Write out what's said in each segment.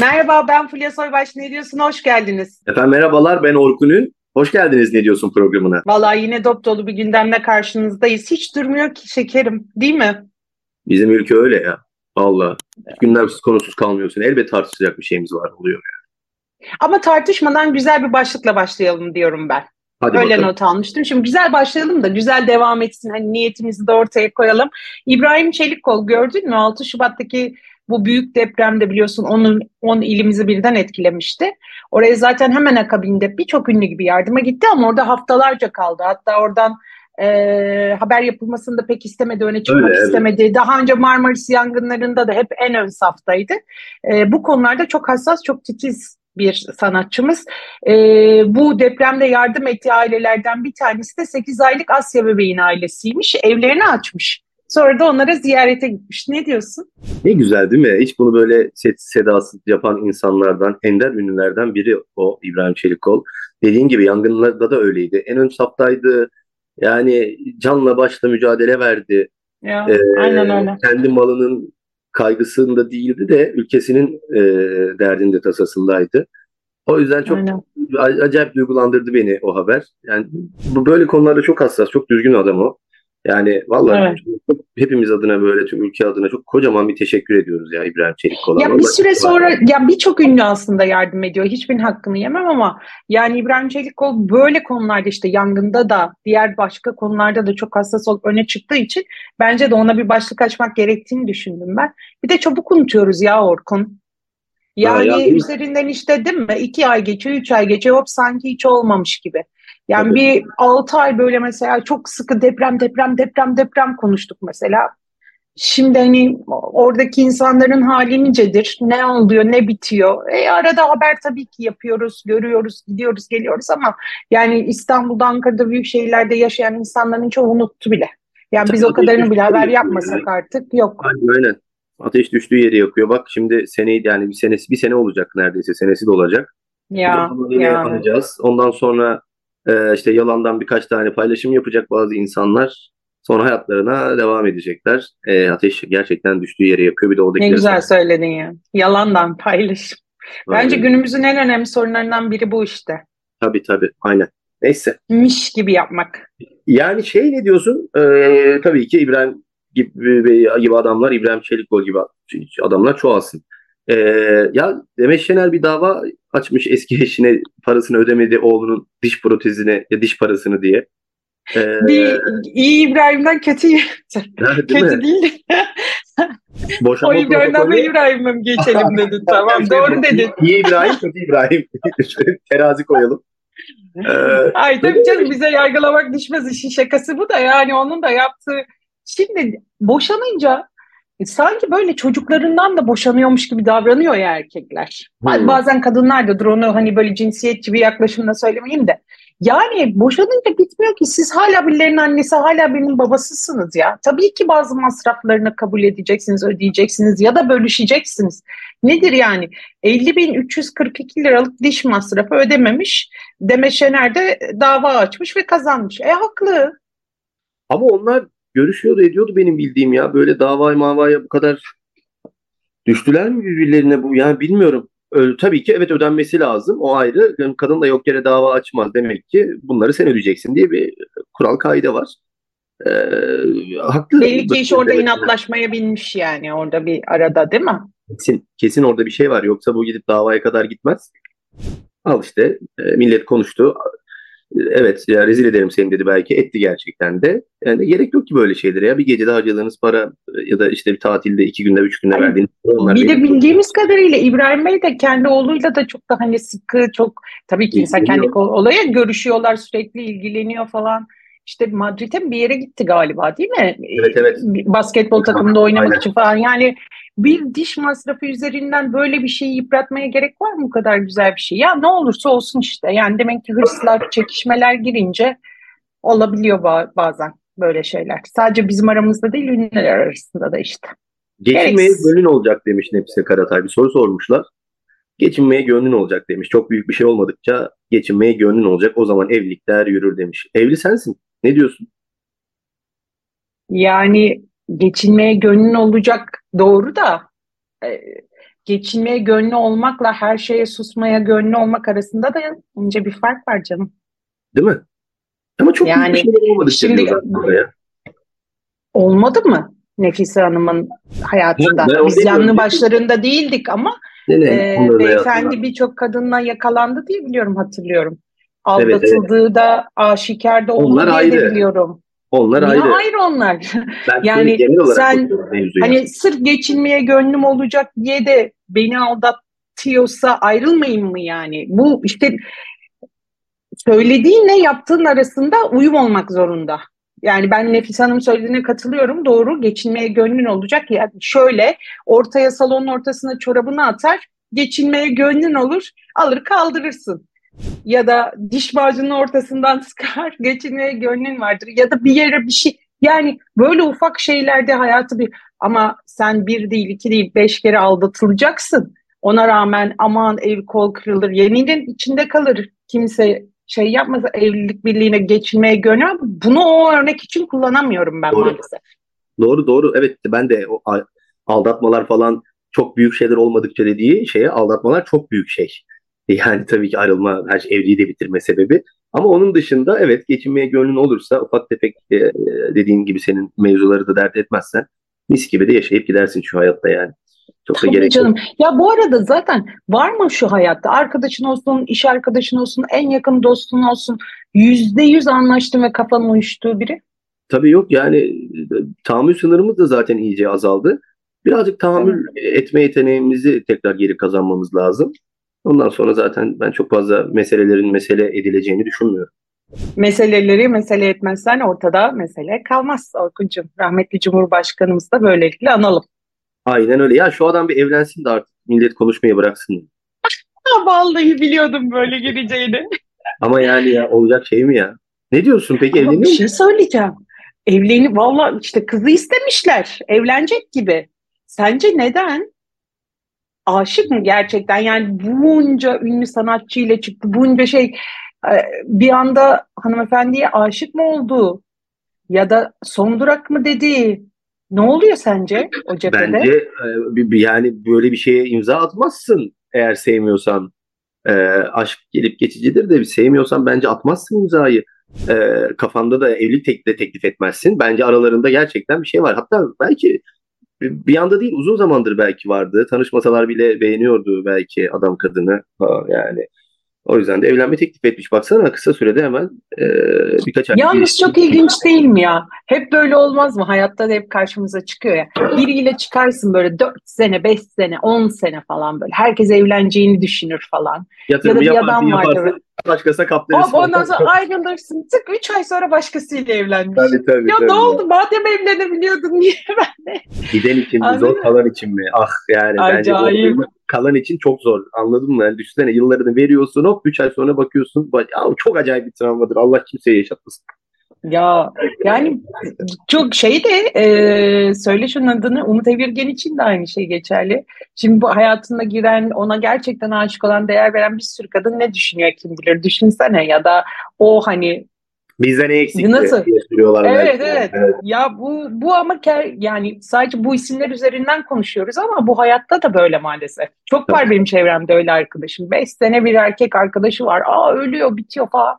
Merhaba ben Fulya Soybaş. Ne diyorsun? Hoş geldiniz. Efendim merhabalar ben Orkun Ün. Hoş geldiniz Ne Diyorsun programına. Vallahi yine dop dolu bir gündemle karşınızdayız. Hiç durmuyor ki şekerim değil mi? Bizim ülke öyle ya. Valla. Gündemsiz konusuz kalmıyorsun. Elbet tartışacak bir şeyimiz var oluyor yani. Ama tartışmadan güzel bir başlıkla başlayalım diyorum ben. Hadi Öyle bakalım. not almıştım. Şimdi güzel başlayalım da güzel devam etsin. Hani niyetimizi de ortaya koyalım. İbrahim Çelikkol gördün mü? 6 Şubat'taki bu büyük depremde biliyorsun onun 10 ilimizi birden etkilemişti. Oraya zaten hemen akabinde birçok ünlü gibi yardıma gitti ama orada haftalarca kaldı. Hatta oradan e, haber yapılmasını da pek istemedi, öne çıkmak Öyle, evet. istemedi. Daha önce Marmaris yangınlarında da hep en ön saftaydı. E, bu konularda çok hassas, çok titiz bir sanatçımız. E, bu depremde yardım ettiği ailelerden bir tanesi de 8 aylık Asya bebeğin ailesiymiş. Evlerini açmış. Sonra da onlara ziyarete gitmiş. Ne diyorsun? Ne güzel değil mi? Hiç bunu böyle sessiz sedasız yapan insanlardan, ender ünlülerden biri o İbrahim Çelikkol. Dediğin gibi yangınlarda da öyleydi. En ön saftaydı. Yani canla başla mücadele verdi. Ya, Ee, aynen öyle. Kendi malının kaygısında değildi de ülkesinin e, derdinde tasasındaydı. O yüzden çok Aynen. acayip duygulandırdı beni o haber. Yani bu böyle konularda çok hassas, çok düzgün adam o. Yani vallahi Evet. çok- hepimiz adına böyle tüm ülke adına çok kocaman bir teşekkür ediyoruz ya İbrahim Çelikkol'a. Ya bir süre sonra ya birçok ünlü aslında yardım ediyor. Hiçbirinin hakkını yemem ama yani İbrahim Çelikkol böyle konularda işte yangında da diğer başka konularda da çok hassas olup öne çıktığı için bence de ona bir başlık açmak gerektiğini düşündüm ben. Bir de çabuk unutuyoruz ya Orkun. Yani ya üzerinden işte değil mi? iki ay geçiyor, üç ay geçiyor. Hop sanki hiç olmamış gibi. Yani Tabii. bir altı ay böyle mesela çok sıkı deprem, deprem, deprem, deprem konuştuk mesela. Şimdi hani oradaki insanların hali nicedir? Ne oluyor, ne bitiyor? E, arada haber tabii ki yapıyoruz, görüyoruz, gidiyoruz, geliyoruz ama yani İstanbul'da, Ankara'da, büyük şehirlerde yaşayan insanların çoğu unuttu bile. Yani biz Tabii, o kadarını bile haber yapmasak artık yok. Aynen aynen. Ateş düştüğü yeri yakıyor. Bak şimdi seneyi yani bir senesi bir sene olacak neredeyse. Senesi de olacak. Ya, yine yani. anacağız. Ondan sonra e, işte yalandan birkaç tane paylaşım yapacak bazı insanlar. Sonra hayatlarına devam edecekler. E, ateş gerçekten düştüğü yere yakıyor. Bir de oradaki Ne güzel söyledin ya. Yalandan paylaşım. Bence günümüzün en önemli sorunlarından biri bu işte. Tabii tabii aynen. Neyse. Miş gibi yapmak. Yani şey ne diyorsun? E, tabii ki İbrahim gibi, gibi adamlar, İbrahim Çelikkol gibi adamlar çoğalsın. E, ya Demet Şener bir dava açmış eski eşine parasını ödemedi oğlunun diş protezine ya diş parasını diye. E, Bir, iyi İbrahim'den kötü değil kötü mi? değil. o Boşanma İbrahim'den protokolü- bir İbrahim'e mi geçelim dedin. Tamam doğru dedin. İyi İbrahim, kötü İbrahim. Terazi koyalım. Ee, Ay tabii canım bize yargılamak düşmez işin şakası bu da yani onun da yaptığı. Şimdi boşanınca e, sanki böyle çocuklarından da boşanıyormuş gibi davranıyor ya erkekler. Hmm. Bazen kadınlar da onu hani böyle cinsiyetçi bir yaklaşımla söylemeyeyim de. Yani boşanınca bitmiyor ki siz hala birilerinin annesi hala birinin babasısınız ya. Tabii ki bazı masraflarını kabul edeceksiniz, ödeyeceksiniz ya da bölüşeceksiniz. Nedir yani? 50.342 liralık diş masrafı ödememiş. Demet Şener de dava açmış ve kazanmış. E haklı. ama onlar görüşüyordu ediyordu benim bildiğim ya. Böyle davaya mavaya bu kadar düştüler mi birbirlerine bu? Yani bilmiyorum. Ö- tabii ki evet ödenmesi lazım. O ayrı. Kadın da yok yere dava açmaz. Demek ki bunları sen ödeyeceksin diye bir kural kaide var. Ee, haklı. Belli ki iş orada inatlaşmaya binmiş yani orada bir arada değil mi? Kesin, kesin orada bir şey var. Yoksa bu gidip davaya kadar gitmez. Al işte e, millet konuştu. Evet ya rezil ederim seni dedi belki. Etti gerçekten de. Yani gerek yok ki böyle şeylere ya. Bir gecede harcadığınız para e, ya da işte bir tatilde iki günde üç günde verdiğiniz para onlar Bir de bildiğimiz kadarıyla İbrahim Bey de kendi oğluyla da çok da hani sıkı çok tabii ki insan kendi olaya görüşüyorlar sürekli ilgileniyor falan. İşte Madrid'e bir yere gitti galiba değil mi? Evet, evet. Basketbol takımında oynamak Aynen. için falan. Yani bir diş masrafı üzerinden böyle bir şeyi yıpratmaya gerek var mı bu kadar güzel bir şey? Ya ne olursa olsun işte. Yani demek ki hırslar, çekişmeler girince olabiliyor ba- bazen böyle şeyler. Sadece bizim aramızda değil, ünlüler arasında da işte. Geçinmeye gönlün olacak demiş Nefise Karatay. Bir soru sormuşlar. Geçinmeye gönlün olacak demiş. Çok büyük bir şey olmadıkça geçinmeye gönlün olacak. O zaman evlilikler yürür demiş. Evli sensin. Ne diyorsun? Yani geçinmeye gönlün olacak doğru da e, geçinmeye gönlü olmakla her şeye susmaya gönlü olmak arasında da ince bir fark var canım. Değil mi? Ama çok Yani büyük bir şeyler olmadı şimdi-. Olmadı mı Nefise Hanım'ın hayatında? Ben- ben Biz yanlı başlarında değildik ama Ne ne? e, beyefendi birçok kadınla yakalandı diye biliyorum hatırlıyorum. Aldatıldığı da aşikar da oldu Onlar diye de ayrı. biliyorum. Onlar Niye ayrı. ayrı onlar? Ben Yani genel olarak sen-. Hani sırf geçinmeye gönlüm olacak diye de beni aldatıyorsa ayrılmayayım mı yani? Bu işte söylediğinle yaptığın arasında uyum olmak zorunda. Yani ben Nefis Hanım söylediğine katılıyorum. Doğru geçinmeye gönlün olacak. Yani şöyle ortaya salonun ortasına çorabını atar. Geçinmeye gönlün olur. Alır kaldırırsın. Ya da diş macunun ortasından sıkar. Geçinmeye gönlün vardır. Ya da bir yere bir şey. Yani böyle ufak şeylerde hayatı bir ama sen bir değil iki değil beş kere aldatılacaksın. Ona rağmen aman ev kol kırılır. Yeninin içinde kalır. Kimse şey yapmaz evlilik birliğine geçinmeye gönül. Bunu o örnek için kullanamıyorum ben Doğru. maalesef. Doğru doğru. Evet ben de o aldatmalar falan çok büyük şeyler olmadıkça dediği şeye aldatmalar çok büyük şey. Yani tabii ki ayrılma her şey evliliği de bitirme sebebi. Ama onun dışında evet geçinmeye gönlün olursa ufak tefek e, dediğin gibi senin mevzuları da dert etmezsen mis gibi de yaşayıp gidersin şu hayatta yani. Çok da Tabii gerek yok. canım. Ya bu arada zaten var mı şu hayatta arkadaşın olsun, iş arkadaşın olsun, en yakın dostun olsun yüzde yüz anlaştın ve kafan uyuştuğu biri? Tabii yok yani e, tahammül sınırımız da zaten iyice azaldı. Birazcık tahammül etme yeteneğimizi tekrar geri kazanmamız lazım. Ondan sonra zaten ben çok fazla meselelerin mesele edileceğini düşünmüyorum. Meseleleri mesele etmezsen ortada mesele kalmaz Orkuncuğum. Rahmetli Cumhurbaşkanımız da böylelikle analım. Aynen öyle. Ya şu adam bir evlensin de artık millet konuşmayı bıraksın. Vallahi biliyordum böyle gireceğini. Ama yani ya olacak şey mi ya? Ne diyorsun peki bir evleniyor mu? şey söyleyeceğim. Evleni valla işte kızı istemişler. Evlenecek gibi. Sence neden? Aşık mı gerçekten? Yani bunca ünlü sanatçıyla çıktı. Bunca şey e, bir anda hanımefendiye aşık mı oldu? Ya da son durak mı dedi? Ne oluyor sence o cephede? Bence e, yani böyle bir şeye imza atmazsın eğer sevmiyorsan. E, aşk gelip geçicidir de sevmiyorsan bence atmazsın imzayı. E, kafanda da evlilik tek- de teklif etmezsin. Bence aralarında gerçekten bir şey var. Hatta belki bir bir anda değil uzun zamandır belki vardı. Tanışmasalar bile beğeniyordu belki adam kadını. Ha, yani o yüzden de evlenme teklif etmiş. Baksana kısa sürede hemen e, birkaç ay. Yalnız çok ilginç değil mi ya? Hep böyle olmaz mı? Hayatta da hep karşımıza çıkıyor ya. Biriyle çıkarsın böyle 4 sene, 5 sene, 10 sene falan böyle. Herkes evleneceğini düşünür falan. Yatırımı Ya da bir yaparsın, adam vardır. yaparsın, başkasına kaptırırsın. Hop ondan sonra ayrılırsın. Tık 3 ay sonra başkasıyla evlenmiş. Tabii, tabii, Ya tabii. ne oldu? Madem evlenebiliyordun niye ben de? Giden için mi zor, kalan için mi? Ah yani bence Acayip. zor. kalan için çok zor. Anladın mı? Yani düşünsene yıllarını veriyorsun hop 3 ay sonra bakıyorsun. bak- Ya, çok acayip bir travmadır. Allah kimseye yaşatmasın. Ya yani çok şey de e, söyle şunun adını Umut Evirgen için de aynı şey geçerli. Şimdi bu hayatına giren ona gerçekten aşık olan değer veren bir sürü kadın ne düşünüyor kim bilir düşünsene ya da o hani Bizde ne eksikti? Nasıl? Evet, belki. evet. ya bu bu ama ke- yani sadece bu isimler üzerinden konuşuyoruz ama bu hayatta da böyle maalesef. Çok var benim çevremde öyle arkadaşım. Beş sene bir erkek arkadaşı var. Aa ölüyor bitiyor falan.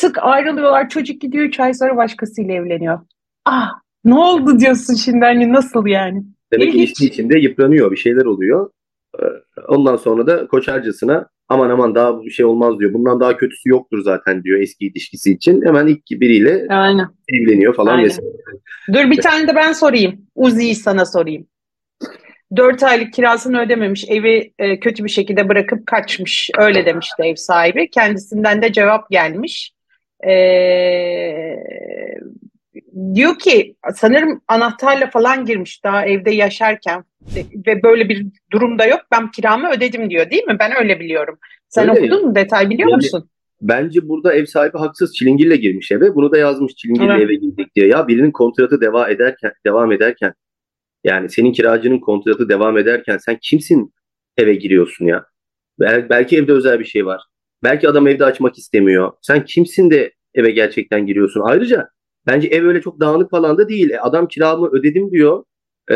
Tık ayrılıyorlar çocuk gidiyor üç ay sonra başkasıyla evleniyor. Ah ne oldu diyorsun şimdi hani nasıl yani? Demek ki ilişki içinde yıpranıyor, bir şeyler oluyor. Ee, Ondan sonra da koçarcasına aman aman daha bir şey olmaz diyor. Bundan daha kötüsü yoktur zaten diyor eski ilişkisi için. Hemen ilk biriyle Aynen. evleniyor falan Aynen. vesaire. Dur bir tane de ben sorayım. Uzi'yi sana sorayım. Dört aylık kirasını ödememiş, evi e, kötü bir şekilde bırakıp kaçmış. Öyle demişti ev sahibi. Kendisinden de cevap gelmiş. Ee, diyor ki sanırım anahtarla falan girmiş daha evde yaşarken ve böyle bir durumda yok. Ben kiramı ödedim diyor değil mi? Ben öyle biliyorum. Sen Öyle okudun mu? Detay biliyor Yani- musun? Bence burada ev sahibi haksız. Çilingirle girmiş eve. Bunu da yazmış çilingirle Evet. eve girdik diye. Ya birinin kontratı devam ederken, devam ederken yani senin kiracının kontratı devam ederken sen kimsin eve giriyorsun ya? Bel- belki evde özel bir şey var. Belki adam evde açmak istemiyor. Sen kimsin de eve gerçekten giriyorsun? Ayrıca bence ev öyle çok dağınık falan da değil. E, adam kiramı ödedim diyor. E,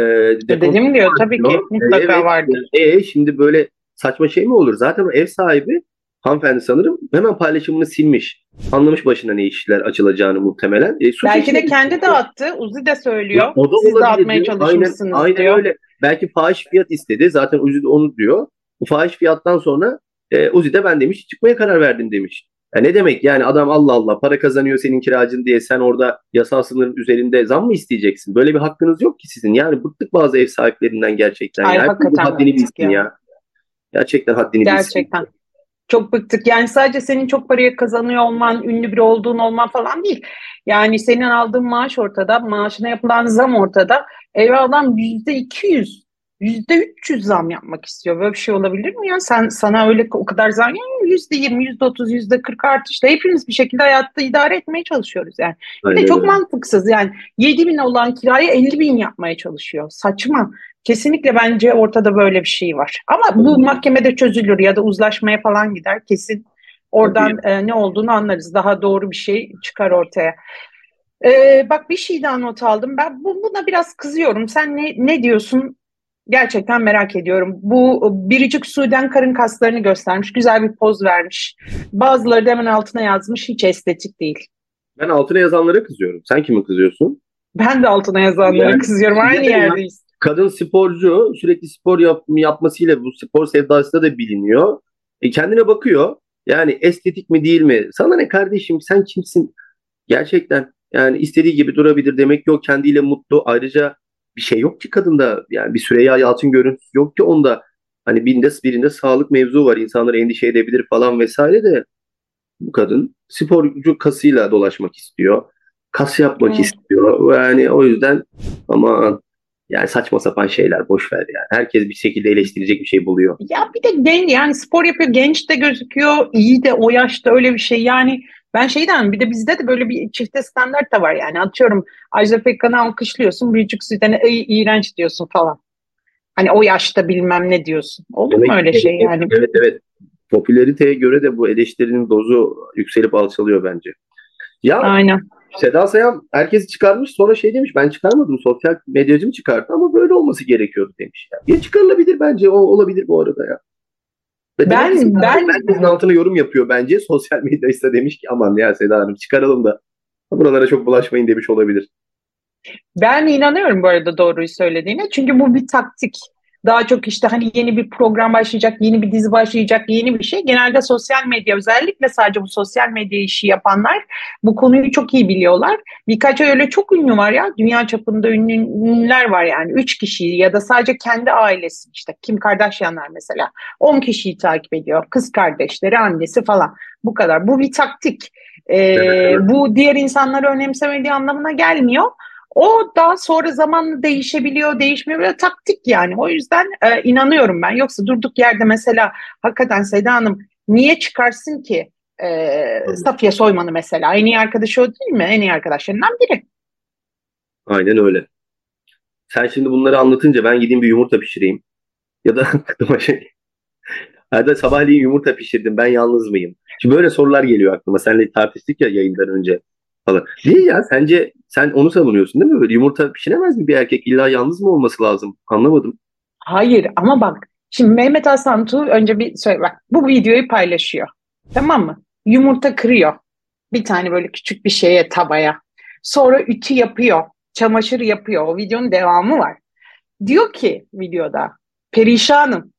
Dedim diyor tabii ki mutlaka evet, vardır. E, şimdi böyle saçma şey mi olur? Zaten ev sahibi hanımefendi sanırım hemen paylaşımını silmiş. Anlamış başına ne işler açılacağını muhtemelen. E, Belki de kendi de attı. Uzi de söylüyor. Ya, o da Siz de atmaya diyor. çalışmışsınız aynen, aynen diyor. öyle. Belki fahiş fiyat istedi. Zaten Uzi de onu diyor. Bu fahiş fiyattan sonra e, Uzi de ben demiş çıkmaya karar verdim demiş. Ya ne demek yani adam Allah Allah para kazanıyor senin kiracın diye sen orada yasal sınırın üzerinde zam mı isteyeceksin? Böyle bir hakkınız yok ki sizin. Yani bıktık bazı ev sahiplerinden gerçekten. Ay, yani. hakikaten haddini bilsin ya. ya. Gerçekten haddini bilsin. Gerçekten. Çok bıktık. Yani sadece senin çok paraya kazanıyor olman, ünlü biri olduğun olman falan değil. Yani senin aldığın maaş ortada, maaşına yapılan zam ortada. Eve adam yüzde iki yüz, yüzde üç yüz zam yapmak istiyor. Böyle bir şey olabilir mi ya? Sen sana öyle o kadar zam yani yüzde yirmi, yüzde otuz, yüzde kırk artışla hepimiz bir şekilde hayatta idare etmeye çalışıyoruz yani. Bir de Aynen çok mantıksız yani 7 bin olan kirayı 50 bin yapmaya çalışıyor. Saçma. Kesinlikle bence ortada böyle bir şey var. Ama bu mahkemede çözülür ya da uzlaşmaya falan gider. Kesin oradan e, ne olduğunu anlarız. Daha doğru bir şey çıkar ortaya. E, bak bir şey daha not aldım. Ben bu, buna biraz kızıyorum. Sen ne, ne diyorsun? Gerçekten merak ediyorum. Bu biricik Sudan karın kaslarını göstermiş. Güzel bir poz vermiş. Bazıları da hemen altına yazmış. Hiç estetik değil. Ben altına yazanlara kızıyorum. Sen kime kızıyorsun? Ben de altına yazanlara Yani- kızıyorum. Aynı Neden ya? yerdeyiz. Kadın sporcu sürekli spor yap yapmasıyla bu spor sevdası da biliniyor. E kendine bakıyor. Yani estetik mi değil mi? Sana ne kardeşim sen kimsin? Gerçekten yani istediği gibi durabilir demek yok. Kendiyle mutlu. Ayrıca bir şey yok ki kadında. Yani bir Süreyya Yalçın görüntüsü yok ki onda. Hani birinde, birinde sağlık mevzu var. İnsanlar endişe edebilir falan vesaire de bu kadın sporcu kasıyla dolaşmak istiyor. Kas yapmak Evet. istiyor. Yani o yüzden ama yani saçma sapan şeyler boş ver yani. Herkes bir şekilde eleştirecek bir şey buluyor. Ya bir de genç yani spor yapıyor genç de gözüküyor iyi de o yaşta öyle bir şey yani ben şeyden bir de bizde de böyle bir çifte standart da var yani atıyorum Ajda Pekkan'ı alkışlıyorsun Biricik Süden'e "Ey, iğrenç diyorsun falan. Hani o yaşta bilmem ne diyorsun. Olur Demek mu öyle şey yani? Evet evet. Popülariteye göre de bu eleştirinin dozu yükselip alçalıyor bence. Ya Aynen. Seda Sayan herkesi çıkarmış sonra şey demiş ben çıkarmadım sosyal medyacım çıkarttı ama böyle olması gerekiyordu demiş. Ya, ya çıkarılabilir bence o olabilir bu arada ya. Ve Ben- ben- herkesin altına yorum yapıyor bence. Sosyal medyaysa demiş ki aman ya Seda Hanım çıkaralım da buralara çok bulaşmayın demiş olabilir. Ben inanıyorum bu arada doğruyu söylediğine. Çünkü bu bir taktik. Daha çok işte hani yeni bir program başlayacak, yeni bir dizi başlayacak, yeni bir şey. Genelde sosyal medya özellikle sadece bu sosyal medya işi yapanlar bu konuyu çok iyi biliyorlar. Birkaç öyle çok ünlü var ya. Dünya çapında ünlü, ünlüler var yani. Üç kişi ya da sadece kendi ailesi işte. Kim Kardashianlar mesela. On kişiyi takip ediyor. Kız kardeşleri, annesi falan. Bu kadar. Bu bir taktik. Ee, evet. Bu diğer insanları önemsemediği anlamına gelmiyor. O daha sonra zamanla değişebiliyor, değişmiyor. Böyle taktik yani. O yüzden e, inanıyorum ben. Yoksa durduk yerde mesela hakikaten Seda Hanım niye çıkarsın ki e, Safiye Soyman'ı mesela? En iyi arkadaşı o değil mi? En iyi arkadaşlarından biri. Aynen öyle. Sen şimdi bunları anlatınca ben gideyim bir yumurta pişireyim. Ya da aklıma şey. Hadi sabahleyin yumurta pişirdim ben yalnız mıyım? Şimdi böyle sorular geliyor aklıma. Seninle tartıştık ya yayından önce falan. Niye ya? Sence sen onu savunuyorsun değil mi? Böyle yumurta pişiremez mi bir erkek? İlla yalnız mı olması lazım? Anlamadım. Hayır ama bak şimdi Mehmet Hasan Tuğ önce bir söyle bak bu videoyu paylaşıyor. Tamam mı? Yumurta kırıyor. Bir tane böyle küçük bir şeye tabaya. Sonra ütü yapıyor. Çamaşır yapıyor. O videonun devamı var. Diyor ki videoda perişanım.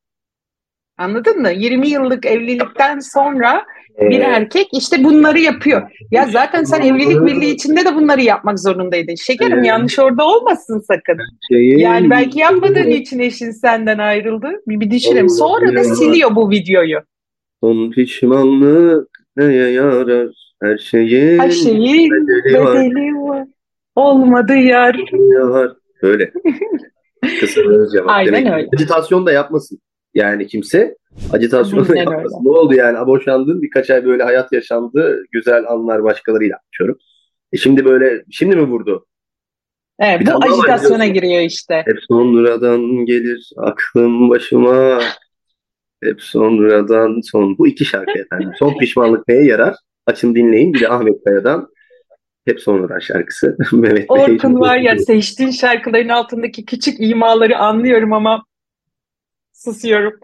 Anladın mı? 20 yıllık evlilikten sonra bir erkek işte bunları yapıyor. Ya zaten sen evlilik birliği içinde de bunları yapmak zorundaydın. Şekerim Evet. yanlış orada olmasın sakın. Şeyi- Yani belki yapmadığın için eşin senden ayrıldı. Bir, bir düşünelim. Sonra da siliyor bu videoyu. Son pişmanlık neye yarar? Her şeyin Her şeyin bedeli var. bedeli var. Olmadı yar. var. Böyle. Cevap. Aynen öyle. Acitasyon da yapmasın. Yani kimse acitasyon da Aynen yapmasın. Ne oldu yani? Boşandın birkaç ay böyle hayat yaşandı. Güzel anlar başkalarıyla yapıyorum. E şimdi böyle şimdi mi vurdu? Evet, Bir bu var ajitasyona biliyorsun. giriyor işte. Hep sonradan gelir aklım başıma. Hep sonradan son. Bu iki şarkı efendim. Son pişmanlık neye yarar? Açın dinleyin. Bir de Ahmet Kaya'dan Hep sonradan şarkısı. Mehmet Orkun var ya seçtiğin şarkıların altındaki küçük imaları anlıyorum ama susuyorum.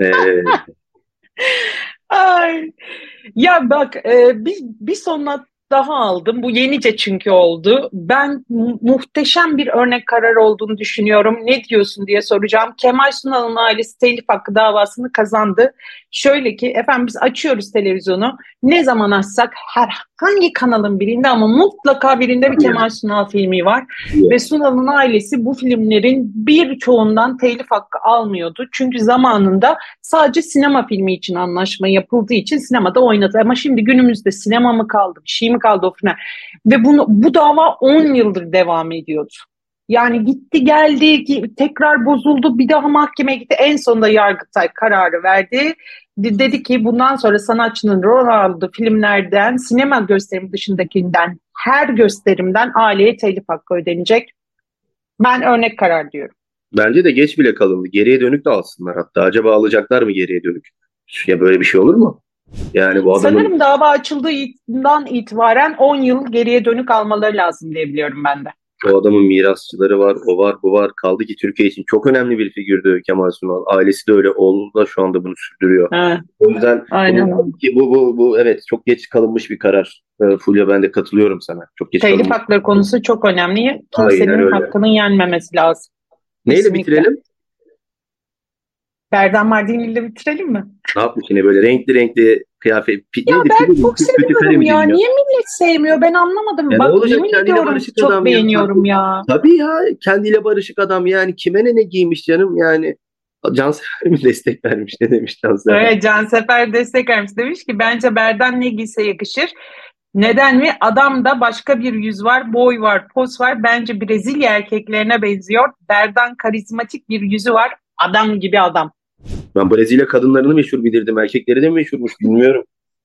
Ee, Ay. Ya bak e, bir, bir sonuna daha aldım. Bu yenice çünkü oldu. Ben mu- muhteşem bir örnek karar olduğunu düşünüyorum. Ne diyorsun diye soracağım. Kemal Sunal'ın ailesi telif hakkı davasını kazandı. Şöyle ki efendim biz açıyoruz televizyonu. Ne zaman açsak herhangi kanalın birinde ama mutlaka birinde bir Kemal Sunal filmi var. Ve Sunal'ın ailesi bu filmlerin birçoğundan telif hakkı almıyordu. Çünkü zamanında sadece sinema filmi için anlaşma yapıldığı için sinemada oynadı. Ama şimdi günümüzde sinema mı kaldı, bir şey mi kaldı o final? Ve bunu, bu dava 10 yıldır devam ediyordu. Yani gitti geldi, tekrar bozuldu, bir daha mahkemeye gitti. En sonunda Yargıtay kararı verdi. De- Dedi ki bundan sonra sanatçının rol aldığı filmlerden, sinema gösterimi dışındakinden, her gösterimden aileye telif hakkı ödenecek. Ben örnek karar diyorum. bence de geç bile kalındı. Geriye dönük de alsınlar hatta. Acaba alacaklar mı geriye dönük? Ya böyle bir şey olur mu? Yani bu adamın Sanırım dava açıldığından itibaren 10 yıl geriye dönük almaları lazım diye biliyorum ben de. o adamın mirasçıları var, o var, bu var. Kaldı ki Türkiye için çok önemli bir figürdü Kemal Sunal. Ailesi de öyle, oğlu da şu anda bunu sürdürüyor. Ha, O yüzden aynen. ki bu, bu, bu evet çok geç kalınmış bir karar. Ee, Fulya ben de katılıyorum sana. Çok geç Telif hakları konusu çok önemli. Kimsenin hakkının yenmemesi lazım. Neyle Kesinlikle. bitirelim? Berdan Mardini ile bitirelim mi? Ne yapmış yine böyle renkli renkli kıyafet. Ya neydi? ben Pili- çok seviyorum ya. Niye millet sevmiyor? Ben anlamadım. Ya ne Bak olacak yemin ediyorum barışık çok adam ya. beğeniyorum ya. Tabii ya kendiyle barışık adam yani kime ne ne giymiş canım yani. Cansever mi destek vermiş ne demiş Cansever? Evet Cansefer destek vermiş. Demiş ki bence Berdan ne giyse yakışır. Neden mi? Adamda başka bir yüz var, boy var, poz var. Bence Brezilya erkeklerine benziyor. Berdan karizmatik bir yüzü var. Adam gibi adam. Ben Brezilya kadınlarını meşhur bilirdim. Erkekleri de mi meşhurmuş bilmiyorum.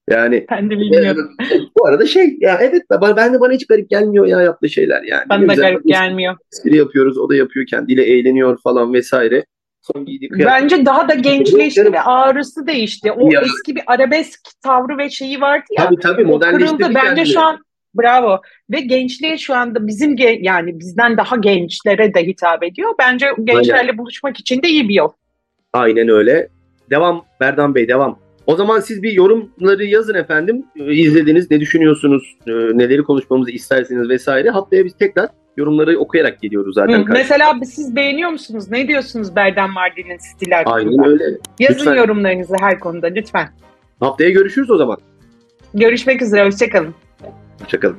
Yani Ben de bilmiyorum. bu arada şey ya evet ben, de bana hiç garip gelmiyor ya yaptığı şeyler yani. Bana da garip gelmiyor. espri yapıyoruz o da yapıyor kendiyle eğleniyor falan vesaire. Son giydiği kıyafet. Bence daha da gençleşti ve ağrısı değişti. O Ya. eski bir arabesk tavrı ve şeyi vardı ya. Tabii tabii O modernleştirdi kırıldı. Bence kendini. şu an bravo. Ve gençliğe şu anda bizim ge- yani bizden daha gençlere de hitap ediyor. Bence gençlerle buluşmak için de iyi bir yol. Aynen öyle. Devam Berdan Bey devam. O zaman siz bir yorumları yazın efendim. Ee, İzlediniz, ne düşünüyorsunuz, ee, neleri konuşmamızı isterseniz vesaire. Haftaya biz tekrar yorumları okuyarak geliyoruz zaten. Hı, Mesela siz beğeniyor musunuz? Ne diyorsunuz Berdan Mardin'in stili hakkında? Aynen öyle. Yazın Lütfen. yorumlarınızı her konuda lütfen. Haftaya görüşürüz o zaman. Görüşmek üzere. Hoşçakalın. Hoşçakalın.